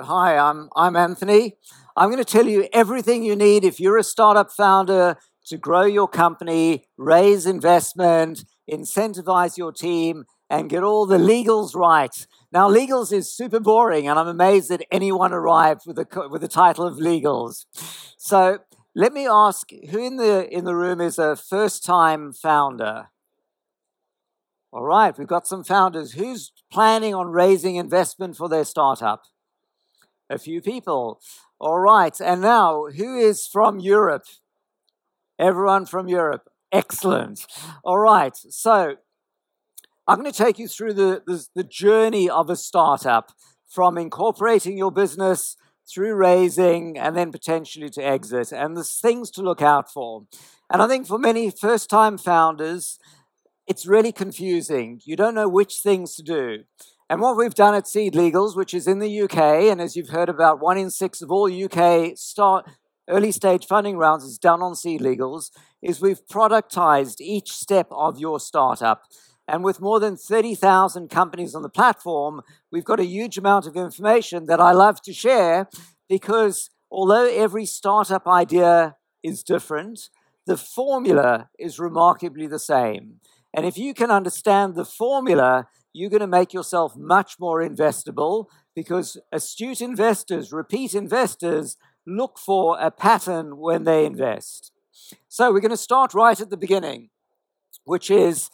Hi, I'm, I'm Anthony. I'm going to tell you everything you need if you're a startup founder to grow your company, raise investment, incentivize your team, and get all the legals right. Now, legals is super boring, and I'm amazed that anyone arrived with the, with the title of legals. So, let me ask who in the, in the room is a first time founder? All right, we've got some founders. Who's planning on raising investment for their startup? A few people. All right, and now who is from Europe? Everyone from Europe. Excellent. All right, so I'm going to take you through the, the, the journey of a startup from incorporating your business through raising and then potentially to exit. And there's things to look out for. And I think for many first time founders, it's really confusing. You don't know which things to do. And what we've done at SeedLegals, which is in the UK, and as you've heard about, one in six of all UK start early stage funding rounds is done on SeedLegals, is we've productized each step of your startup. And with more than 30,000 companies on the platform, we've got a huge amount of information that I love to share because although every startup idea is different, the formula is remarkably the same. And if you can understand the formula, you're going to make yourself much more investable because astute investors, repeat investors, look for a pattern when they invest. So we're going to start right at the beginning, which is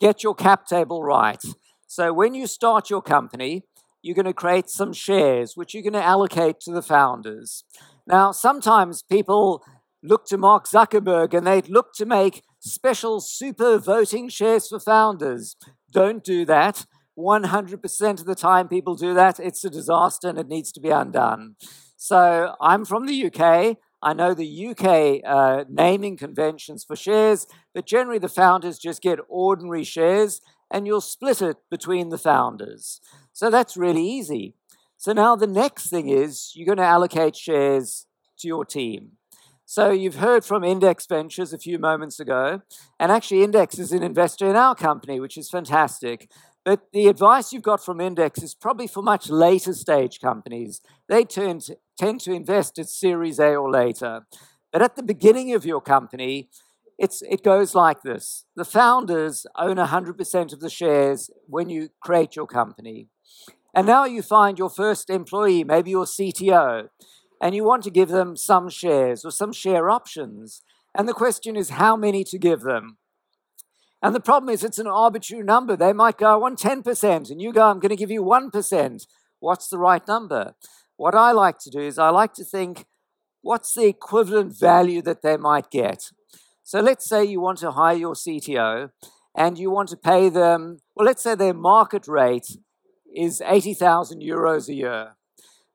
get your cap table right. So when you start your company, you're going to create some shares, which you're going to allocate to the founders. Now, sometimes people look to Mark Zuckerberg and they'd look to make special super voting shares for founders. Don't do that. 100% of the time people do that, it's a disaster and it needs to be undone. So I'm from the UK. I know the UK uh, naming conventions for shares, but generally the founders just get ordinary shares and you'll split it between the founders. So that's really easy. So now the next thing is you're going to allocate shares to your team. So you've heard from Index Ventures a few moments ago, and actually Index is an investor in our company, which is fantastic. But the advice you've got from Index is probably for much later stage companies. They tend to, tend to invest at Series A or later. But at the beginning of your company, it's, it goes like this the founders own 100% of the shares when you create your company. And now you find your first employee, maybe your CTO, and you want to give them some shares or some share options. And the question is how many to give them? And the problem is it's an arbitrary number. They might go, I want 10%, and you go, I'm going to give you 1%. What's the right number? What I like to do is I like to think, what's the equivalent value that they might get? So let's say you want to hire your CTO and you want to pay them, well, let's say their market rate is 80,000 euros a year.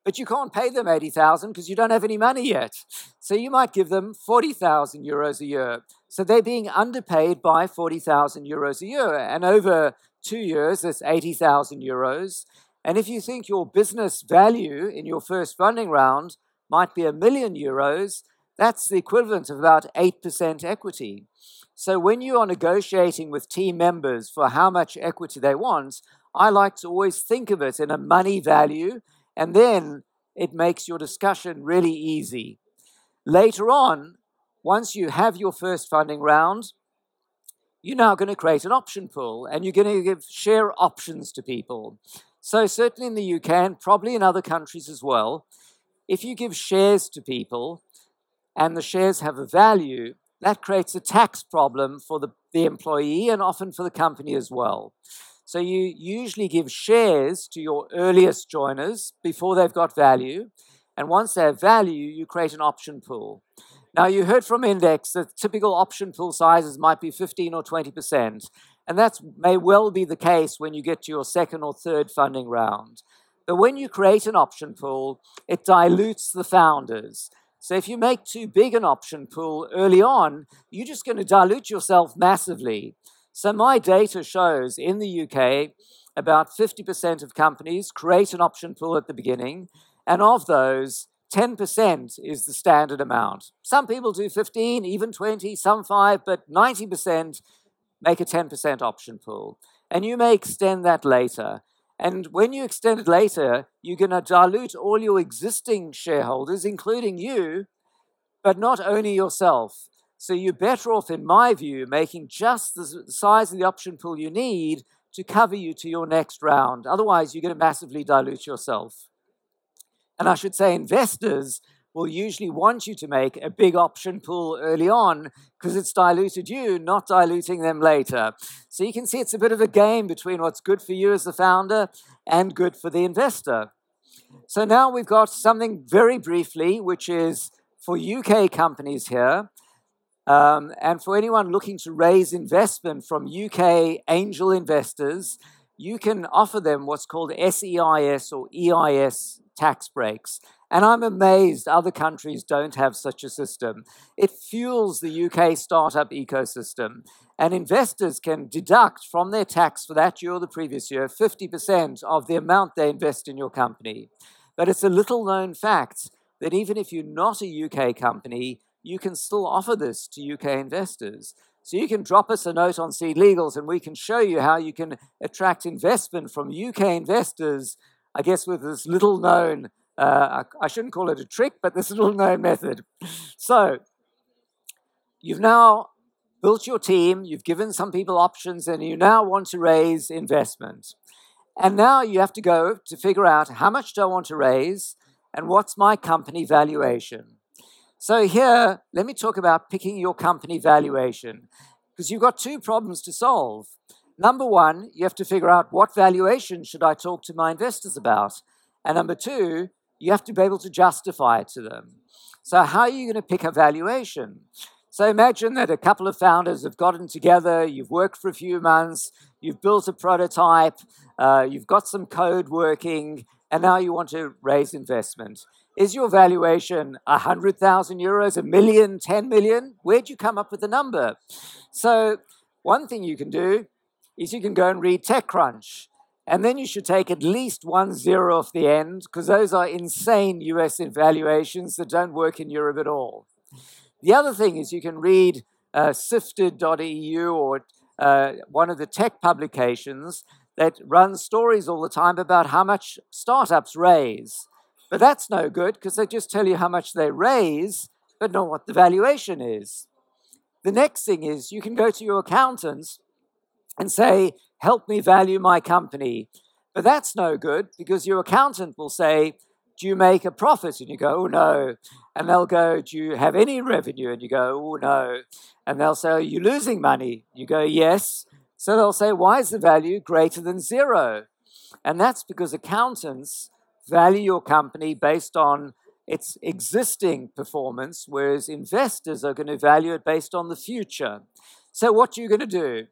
But you can't pay them 80,000 because you don't have any money yet. So you might give them 40,000 euros a year. So they're being underpaid by 40,000 euros a year. And over two years, that's 80,000 euros. And if you think your business value in your first funding round might be a million euros, that's the equivalent of about 8% equity. So when you are negotiating with team members for how much equity they want, I like to always think of it in a money value, and then it makes your discussion really easy. Later on, once you have your first funding round, you're now going to create an option pool and you're going to give share options to people. So, certainly in the UK and probably in other countries as well, if you give shares to people and the shares have a value, that creates a tax problem for the, the employee and often for the company as well. So, you usually give shares to your earliest joiners before they've got value. And once they have value, you create an option pool. Now, you heard from Index that typical option pool sizes might be 15 or 20%. And that may well be the case when you get to your second or third funding round. But when you create an option pool, it dilutes the founders. So if you make too big an option pool early on, you're just going to dilute yourself massively. So my data shows in the UK, about 50% of companies create an option pool at the beginning, and of those, 10% is the standard amount. Some people do 15, even 20, some 5, but 90% make a 10% option pool. And you may extend that later. And when you extend it later, you're going to dilute all your existing shareholders, including you, but not only yourself. So you're better off, in my view, making just the size of the option pool you need to cover you to your next round. Otherwise, you're going to massively dilute yourself. And I should say, investors will usually want you to make a big option pool early on because it's diluted you, not diluting them later. So you can see it's a bit of a game between what's good for you as the founder and good for the investor. So now we've got something very briefly, which is for UK companies here. Um, and for anyone looking to raise investment from UK angel investors, you can offer them what's called SEIS or EIS tax breaks. And I'm amazed other countries don't have such a system. It fuels the UK startup ecosystem. And investors can deduct from their tax for that year or the previous year 50% of the amount they invest in your company. But it's a little known fact that even if you're not a UK company, you can still offer this to UK investors. So you can drop us a note on SeedLegals and we can show you how you can attract investment from UK investors, I guess, with this little known, uh, I shouldn't call it a trick, but this little known method. So you've now built your team, you've given some people options, and you now want to raise investment. And now you have to go to figure out how much do I want to raise and what's my company valuation. So, here, let me talk about picking your company valuation because you've got two problems to solve. Number one, you have to figure out what valuation should I talk to my investors about? And number two, you have to be able to justify it to them. So, how are you going to pick a valuation? So, imagine that a couple of founders have gotten together, you've worked for a few months, you've built a prototype, uh, you've got some code working, and now you want to raise investment. Is your valuation 100,000 euros, a million, 10 million? Where'd you come up with the number? So, one thing you can do is you can go and read TechCrunch. And then you should take at least one zero off the end, because those are insane US valuations that don't work in Europe at all. The other thing is you can read uh, sifted.eu or uh, one of the tech publications that runs stories all the time about how much startups raise. But that's no good because they just tell you how much they raise, but not what the valuation is. The next thing is you can go to your accountants and say, Help me value my company. But that's no good because your accountant will say, Do you make a profit? And you go, Oh, no. And they'll go, Do you have any revenue? And you go, Oh, no. And they'll say, Are you losing money? You go, Yes. So they'll say, Why is the value greater than zero? And that's because accountants value your company based on its existing performance, whereas investors are going to value it based on the future. So, what are you going to do?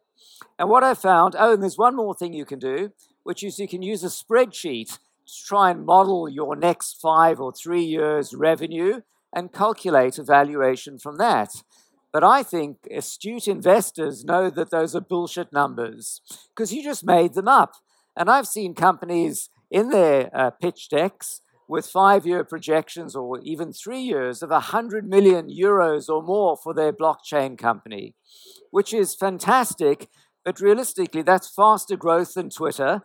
And what I found, oh, and there's one more thing you can do, which is you can use a spreadsheet to try and model your next five or three years' revenue and calculate a valuation from that. But I think astute investors know that those are bullshit numbers because you just made them up. And I've seen companies in their uh, pitch decks with five year projections or even three years of 100 million euros or more for their blockchain company, which is fantastic. But realistically, that's faster growth than Twitter.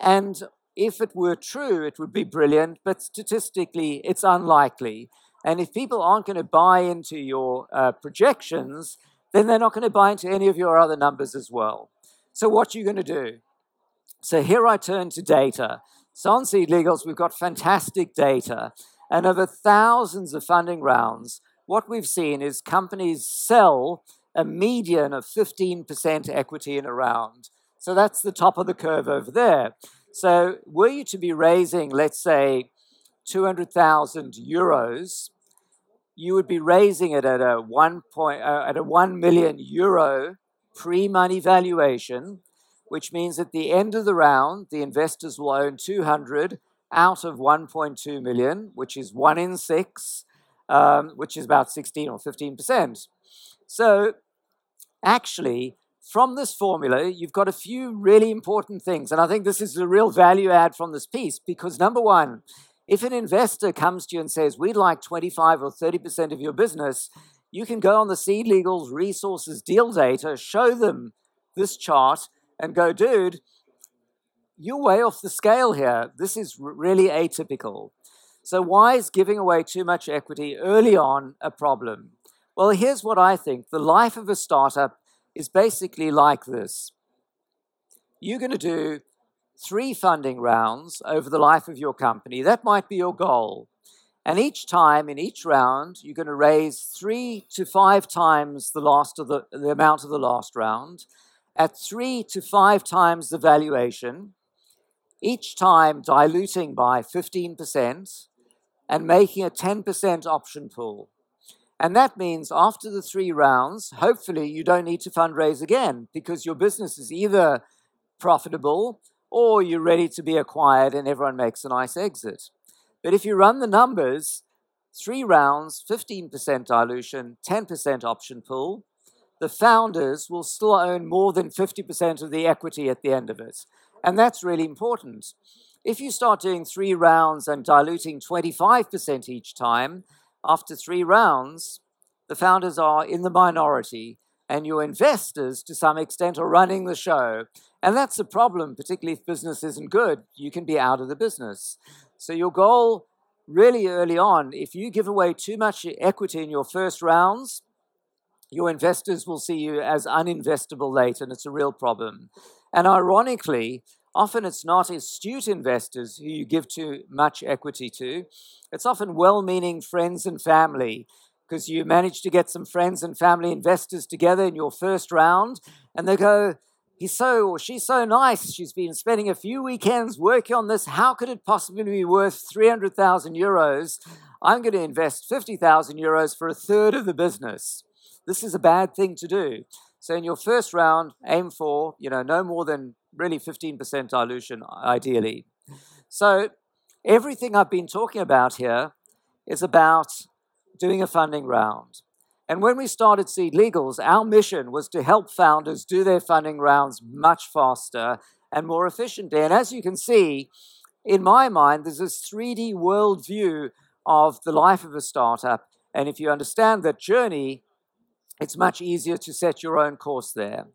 And if it were true, it would be brilliant. But statistically, it's unlikely. And if people aren't going to buy into your uh, projections, then they're not going to buy into any of your other numbers as well. So, what are you going to do? So, here I turn to data. So on SeedLegals, we've got fantastic data. And over thousands of funding rounds, what we've seen is companies sell a median of 15% equity in a round. So that's the top of the curve over there. So were you to be raising, let's say, 200,000 euros, you would be raising it at a one point uh, at a one million euro pre-money valuation, which means at the end of the round, the investors will own 200 out of 1.2 million, which is one in six, um, which is about 16 or 15%. So, actually, from this formula, you've got a few really important things. And I think this is the real value add from this piece because, number one, if an investor comes to you and says, We'd like 25 or 30% of your business, you can go on the SeedLegals Resources deal data, show them this chart, and go, dude, you're way off the scale here. This is really atypical. So, why is giving away too much equity early on a problem? Well, here's what I think the life of a startup is basically like this you're going to do three funding rounds over the life of your company. That might be your goal. And each time in each round, you're going to raise three to five times the last of the, the amount of the last round, at three to five times the valuation, each time diluting by 15% and making a 10% option pool. And that means after the three rounds, hopefully you don't need to fundraise again because your business is either profitable or you're ready to be acquired and everyone makes a nice exit. But if you run the numbers, three rounds, 15% dilution, 10% option pool, the founders will still own more than 50% of the equity at the end of it. And that's really important. If you start doing three rounds and diluting 25% each time, after three rounds, the founders are in the minority, and your investors, to some extent, are running the show. And that's a problem, particularly if business isn't good. You can be out of the business. So, your goal really early on, if you give away too much equity in your first rounds, your investors will see you as uninvestable later, and it's a real problem. And ironically, often it's not astute investors who you give too much equity to, it's often well meaning friends and family because you manage to get some friends and family investors together in your first round, and they go, He's so, or she's so nice. She's been spending a few weekends working on this. How could it possibly be worth 300,000 euros? I'm going to invest 50,000 euros for a third of the business. This is a bad thing to do. So in your first round, aim for, you know, no more than really 15% dilution, ideally. So everything I've been talking about here is about doing a funding round. And when we started SeedLegals, our mission was to help founders do their funding rounds much faster and more efficiently. And as you can see, in my mind, there's this 3D worldview of the life of a startup. And if you understand that journey, it's much easier to set your own course there.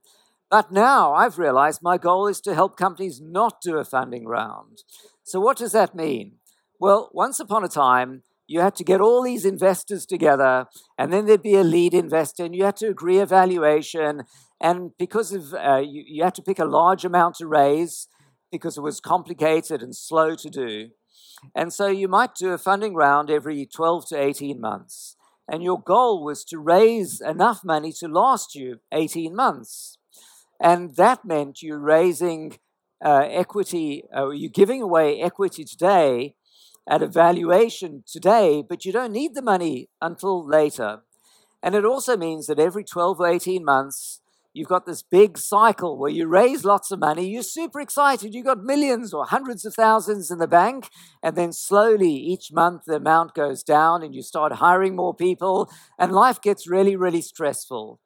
But now I've realized my goal is to help companies not do a funding round. So, what does that mean? Well, once upon a time, you had to get all these investors together, and then there'd be a lead investor, and you had to agree a valuation. And because of uh, you, you had to pick a large amount to raise because it was complicated and slow to do. And so you might do a funding round every 12 to 18 months. And your goal was to raise enough money to last you 18 months. And that meant you raising uh, equity, uh, you're giving away equity today at a valuation today, but you don't need the money until later. And it also means that every 12 or 18 months, you've got this big cycle where you raise lots of money, you're super excited, you've got millions or hundreds of thousands in the bank, and then slowly each month the amount goes down and you start hiring more people, and life gets really, really stressful.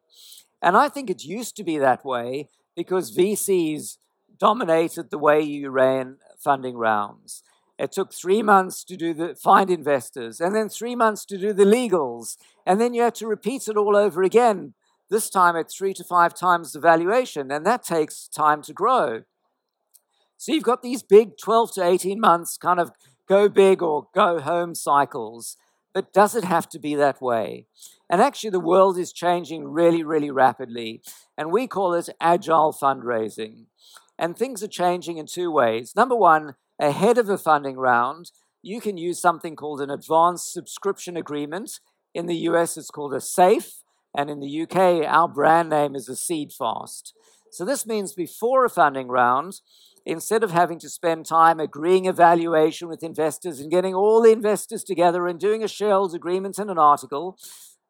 And I think it used to be that way because VCs dominated the way you ran funding rounds. It took three months to do the find investors, and then three months to do the legals, and then you had to repeat it all over again. This time at three to five times the valuation, and that takes time to grow. So you've got these big 12 to 18 months kind of go big or go home cycles. But does it have to be that way? And actually, the world is changing really, really rapidly. And we call it agile fundraising. And things are changing in two ways. Number one, ahead of a funding round, you can use something called an advanced subscription agreement. In the US, it's called a SAFE, and in the UK, our brand name is a SeedFAST. So this means before a funding round, instead of having to spend time agreeing a valuation with investors and getting all the investors together and doing a shareholders agreement and an article,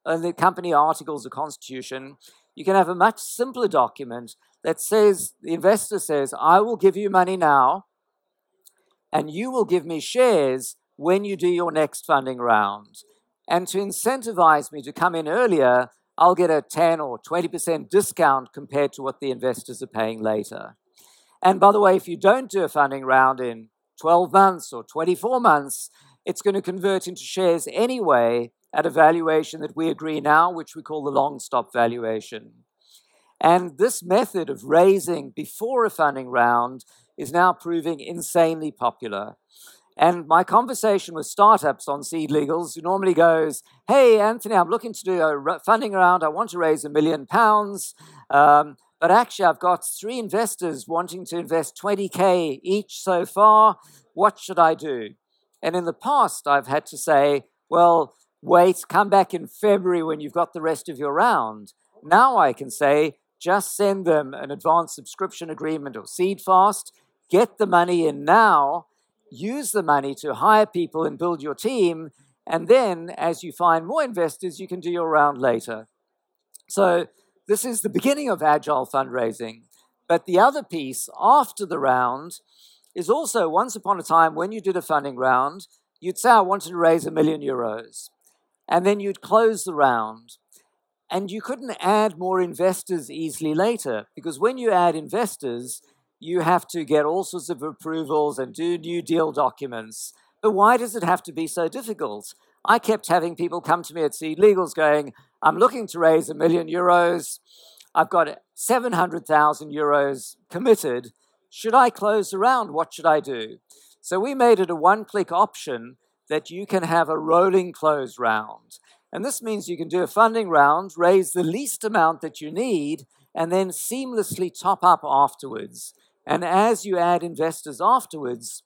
and the company articles, a constitution, you can have a much simpler document that says the investor says, I will give you money now and you will give me shares when you do your next funding round. And to incentivize me to come in earlier, I'll get a 10 or 20% discount compared to what the investors are paying later. And by the way, if you don't do a funding round in 12 months or 24 months, it's going to convert into shares anyway at a valuation that we agree now, which we call the long stop valuation. And this method of raising before a funding round is now proving insanely popular. And my conversation with startups on SeedLegals normally goes, Hey, Anthony, I'm looking to do a funding round. I want to raise a million pounds. Um, but actually, I've got three investors wanting to invest 20K each so far. What should I do? And in the past, I've had to say, Well, wait, come back in February when you've got the rest of your round. Now I can say, just send them an advanced subscription agreement or SeedFAST, get the money in now, use the money to hire people and build your team, and then as you find more investors, you can do your round later. So this is the beginning of agile fundraising. But the other piece after the round is also once upon a time when you did a funding round, you'd say, I wanted to raise a million euros and then you'd close the round. And you couldn't add more investors easily later because when you add investors, you have to get all sorts of approvals and do new deal documents. But why does it have to be so difficult? I kept having people come to me at SeedLegals going, I'm looking to raise a million euros. I've got 700,000 euros committed. Should I close around? What should I do? So we made it a one click option that you can have a rolling close round. And this means you can do a funding round, raise the least amount that you need, and then seamlessly top up afterwards. And as you add investors afterwards,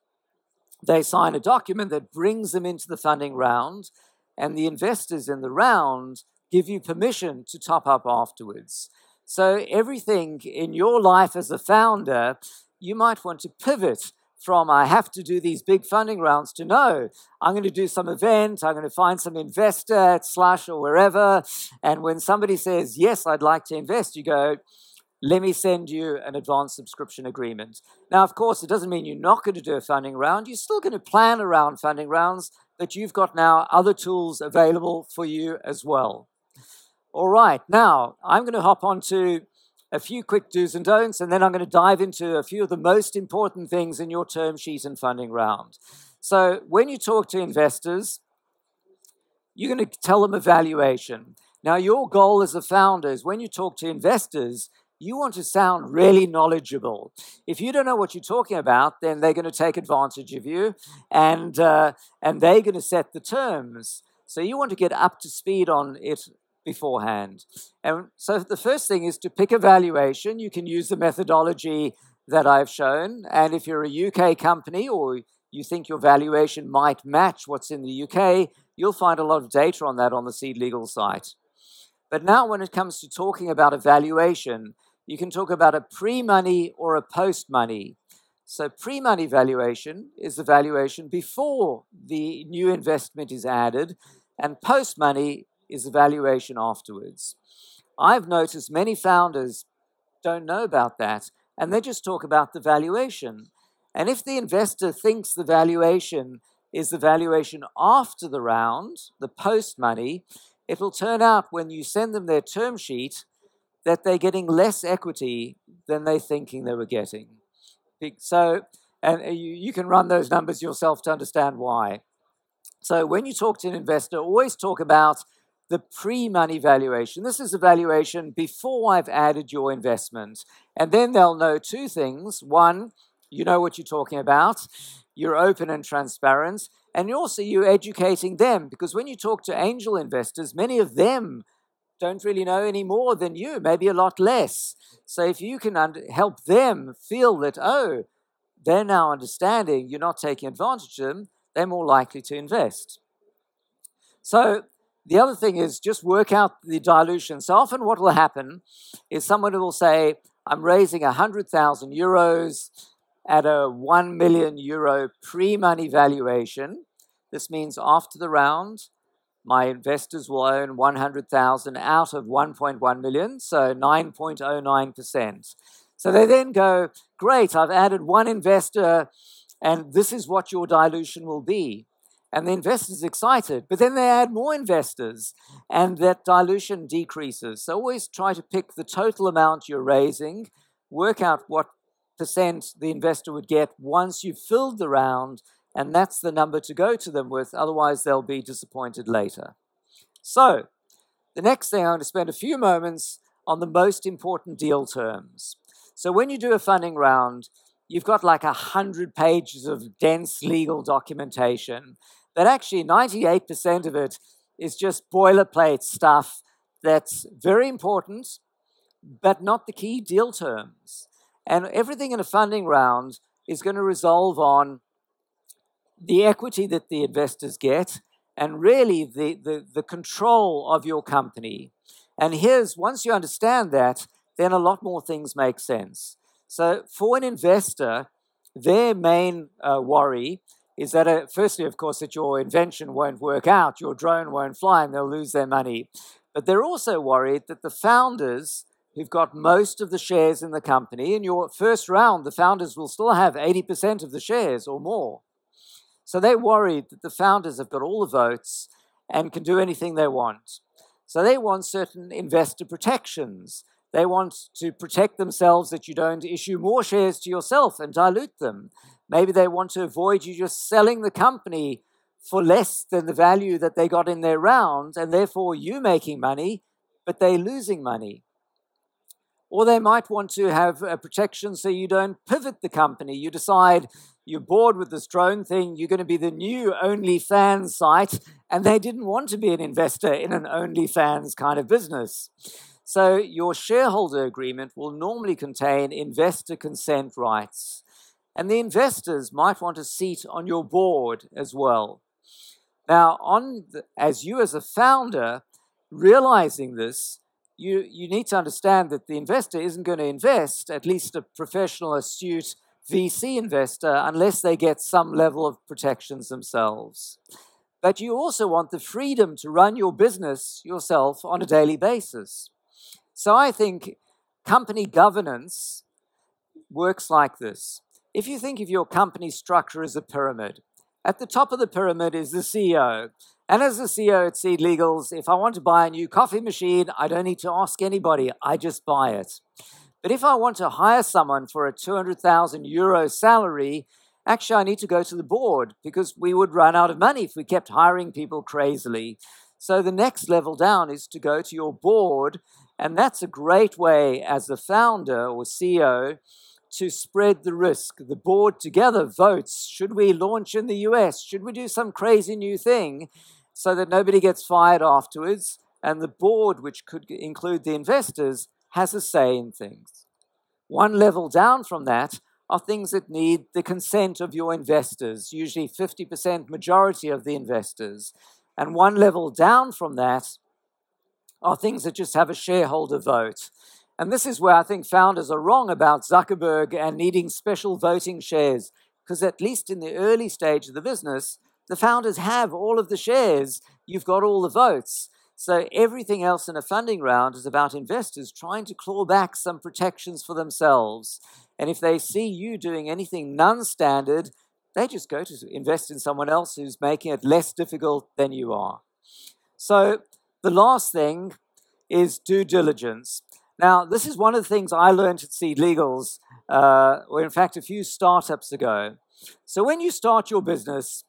they sign a document that brings them into the funding round, and the investors in the round give you permission to top up afterwards. So, everything in your life as a founder, you might want to pivot from I have to do these big funding rounds to no, I'm going to do some event, I'm going to find some investor at Slush or wherever. And when somebody says, Yes, I'd like to invest, you go, let me send you an advanced subscription agreement. Now, of course, it doesn't mean you're not going to do a funding round. You're still going to plan around funding rounds, but you've got now other tools available for you as well. All right, now I'm going to hop on to a few quick do's and don'ts, and then I'm going to dive into a few of the most important things in your term sheet and funding round. So, when you talk to investors, you're going to tell them a valuation. Now, your goal as a founder is when you talk to investors, you want to sound really knowledgeable. If you don't know what you're talking about, then they're going to take advantage of you and, uh, and they're going to set the terms. So you want to get up to speed on it beforehand. And so the first thing is to pick a valuation. You can use the methodology that I've shown. And if you're a UK company or you think your valuation might match what's in the UK, you'll find a lot of data on that on the Seed Legal site. But now, when it comes to talking about a valuation, you can talk about a pre money or a post money. So, pre money valuation is the valuation before the new investment is added, and post money is the valuation afterwards. I've noticed many founders don't know about that and they just talk about the valuation. And if the investor thinks the valuation is the valuation after the round, the post money, it'll turn out when you send them their term sheet that they're getting less equity than they're thinking they were getting. So, and uh, you, you can run those numbers yourself to understand why. So, when you talk to an investor, always talk about the pre money valuation. This is a valuation before I've added your investment. And then they'll know two things. One, you know what you're talking about, you're open and transparent, and also you're educating them because when you talk to angel investors, many of them don't really know any more than you, maybe a lot less. So if you can under- help them feel that, oh, they're now understanding you're not taking advantage of them, they're more likely to invest. So the other thing is just work out the dilution. So often what will happen is someone will say, I'm raising 100,000 euros at a 1 million euro pre money valuation. This means after the round, my investors will own 100,000 out of 1.1 million, so 9.09%. So they then go, Great, I've added one investor, and this is what your dilution will be and the investor's excited. But then they add more investors, and that dilution decreases. So always try to pick the total amount you're raising, work out what percent the investor would get once you've filled the round, and that's the number to go to them with. Otherwise, they'll be disappointed later. So, the next thing I'm going to spend a few moments on the most important deal terms. So, when you do a funding round, you've got like a hundred pages of dense legal documentation. But actually, 98% of it is just boilerplate stuff that's very important, but not the key deal terms. And everything in a funding round is going to resolve on the equity that the investors get and really the, the, the control of your company. And here's, once you understand that, then a lot more things make sense. So for an investor, their main uh, worry is that, uh, firstly, of course, that your invention won't work out, your drone won't fly, and they'll lose their money. But they're also worried that the founders who've got most of the shares in the company, in your first round, the founders will still have 80% of the shares or more. So they're worried that the founders have got all the votes and can do anything they want. So they want certain investor protections. They want to protect themselves that you don't issue more shares to yourself and dilute them. Maybe they want to avoid you just selling the company for less than the value that they got in their round, and therefore you making money, but they losing money. Or they might want to have a protection so you don't pivot the company. You decide you're bored with this drone thing, you're going to be the new OnlyFans site, and they didn't want to be an investor in an OnlyFans kind of business. So your shareholder agreement will normally contain investor consent rights. And the investors might want a seat on your board as well. Now, on the, as you as a founder, realizing this, you, you need to understand that the investor isn't going to invest, at least a professional, astute VC investor, unless they get some level of protections themselves. But you also want the freedom to run your business yourself on a daily basis. So I think company governance works like this. If you think of your company structure as a pyramid, at the top of the pyramid is the CEO. And as the CEO at SeedLegals, if I want to buy a new coffee machine, I don't need to ask anybody, I just buy it. But if I want to hire someone for a 200,000 euro salary, actually I need to go to the board because we would run out of money if we kept hiring people crazily. So the next level down is to go to your board, and that's a great way as the founder or CEO to spread the risk. The board together votes should we launch in the US? Should we do some crazy new thing so that nobody gets fired afterwards? And the board, which could include the investors, has a say in things. One level down from that are things that need the consent of your investors, usually 50% majority of the investors. And one level down from that are things that just have a shareholder vote. And this is where I think founders are wrong about Zuckerberg and needing special voting shares, because at least in the early stage of the business, the founders have all of the shares, you've got all the votes. So everything else in a funding round is about investors trying to claw back some protections for themselves. And if they see you doing anything non standard, they just go to invest in someone else who's making it less difficult than you are. So the last thing is due diligence. Now, this is one of the things I learned at SeedLegals, uh, or in fact, a few startups ago. So, when you start your business,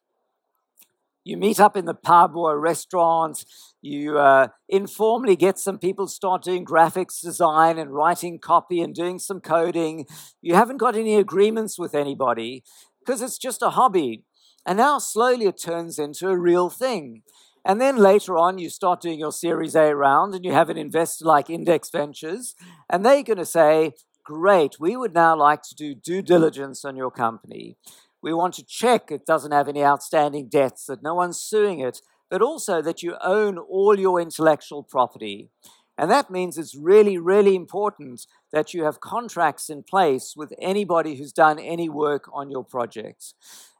you meet up in the pub or a restaurant, you uh, informally get some people start doing graphics design and writing copy and doing some coding. You haven't got any agreements with anybody because it's just a hobby. And now slowly it turns into a real thing. And then later on, you start doing your Series A round and you have an investor like Index Ventures, and they're going to say, Great, we would now like to do due diligence on your company. We want to check it doesn't have any outstanding debts, that no one's suing it, but also that you own all your intellectual property. And that means it's really, really important that you have contracts in place with anybody who's done any work on your project.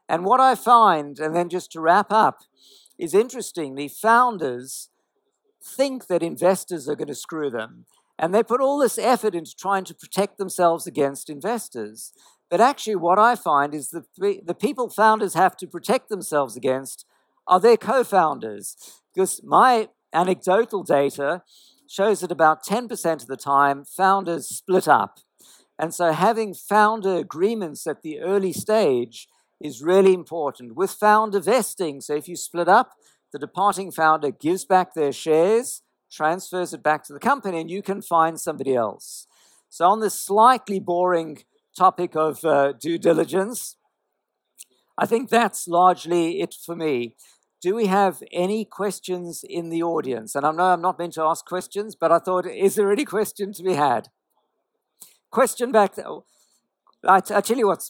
And what I find, and then just to wrap up, is interesting. The founders think that investors are going to screw them. And they put all this effort into trying to protect themselves against investors. But actually, what I find is that the people founders have to protect themselves against are their co founders. Because my anecdotal data shows that about 10% of the time, founders split up. And so, having founder agreements at the early stage is really important. With founder vesting, so if you split up, the departing founder gives back their shares, transfers it back to the company, and you can find somebody else. So, on this slightly boring topic of uh, due diligence. I think that's largely it for me. Do we have any questions in the audience? And I know I'm not meant to ask questions, but I thought, is there any question to be had? Question back there. I, t- I tell you what,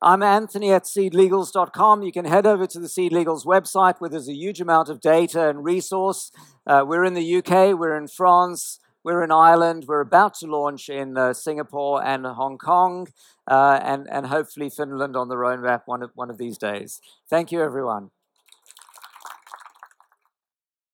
I'm Anthony at seedlegals.com. You can head over to the SeedLegals website where there's a huge amount of data and resource. Uh, we're in the UK, we're in France, we're in Ireland, we're about to launch in uh, Singapore and Hong Kong, uh, and, and hopefully Finland on the roadmap one of, one of these days. Thank you, everyone.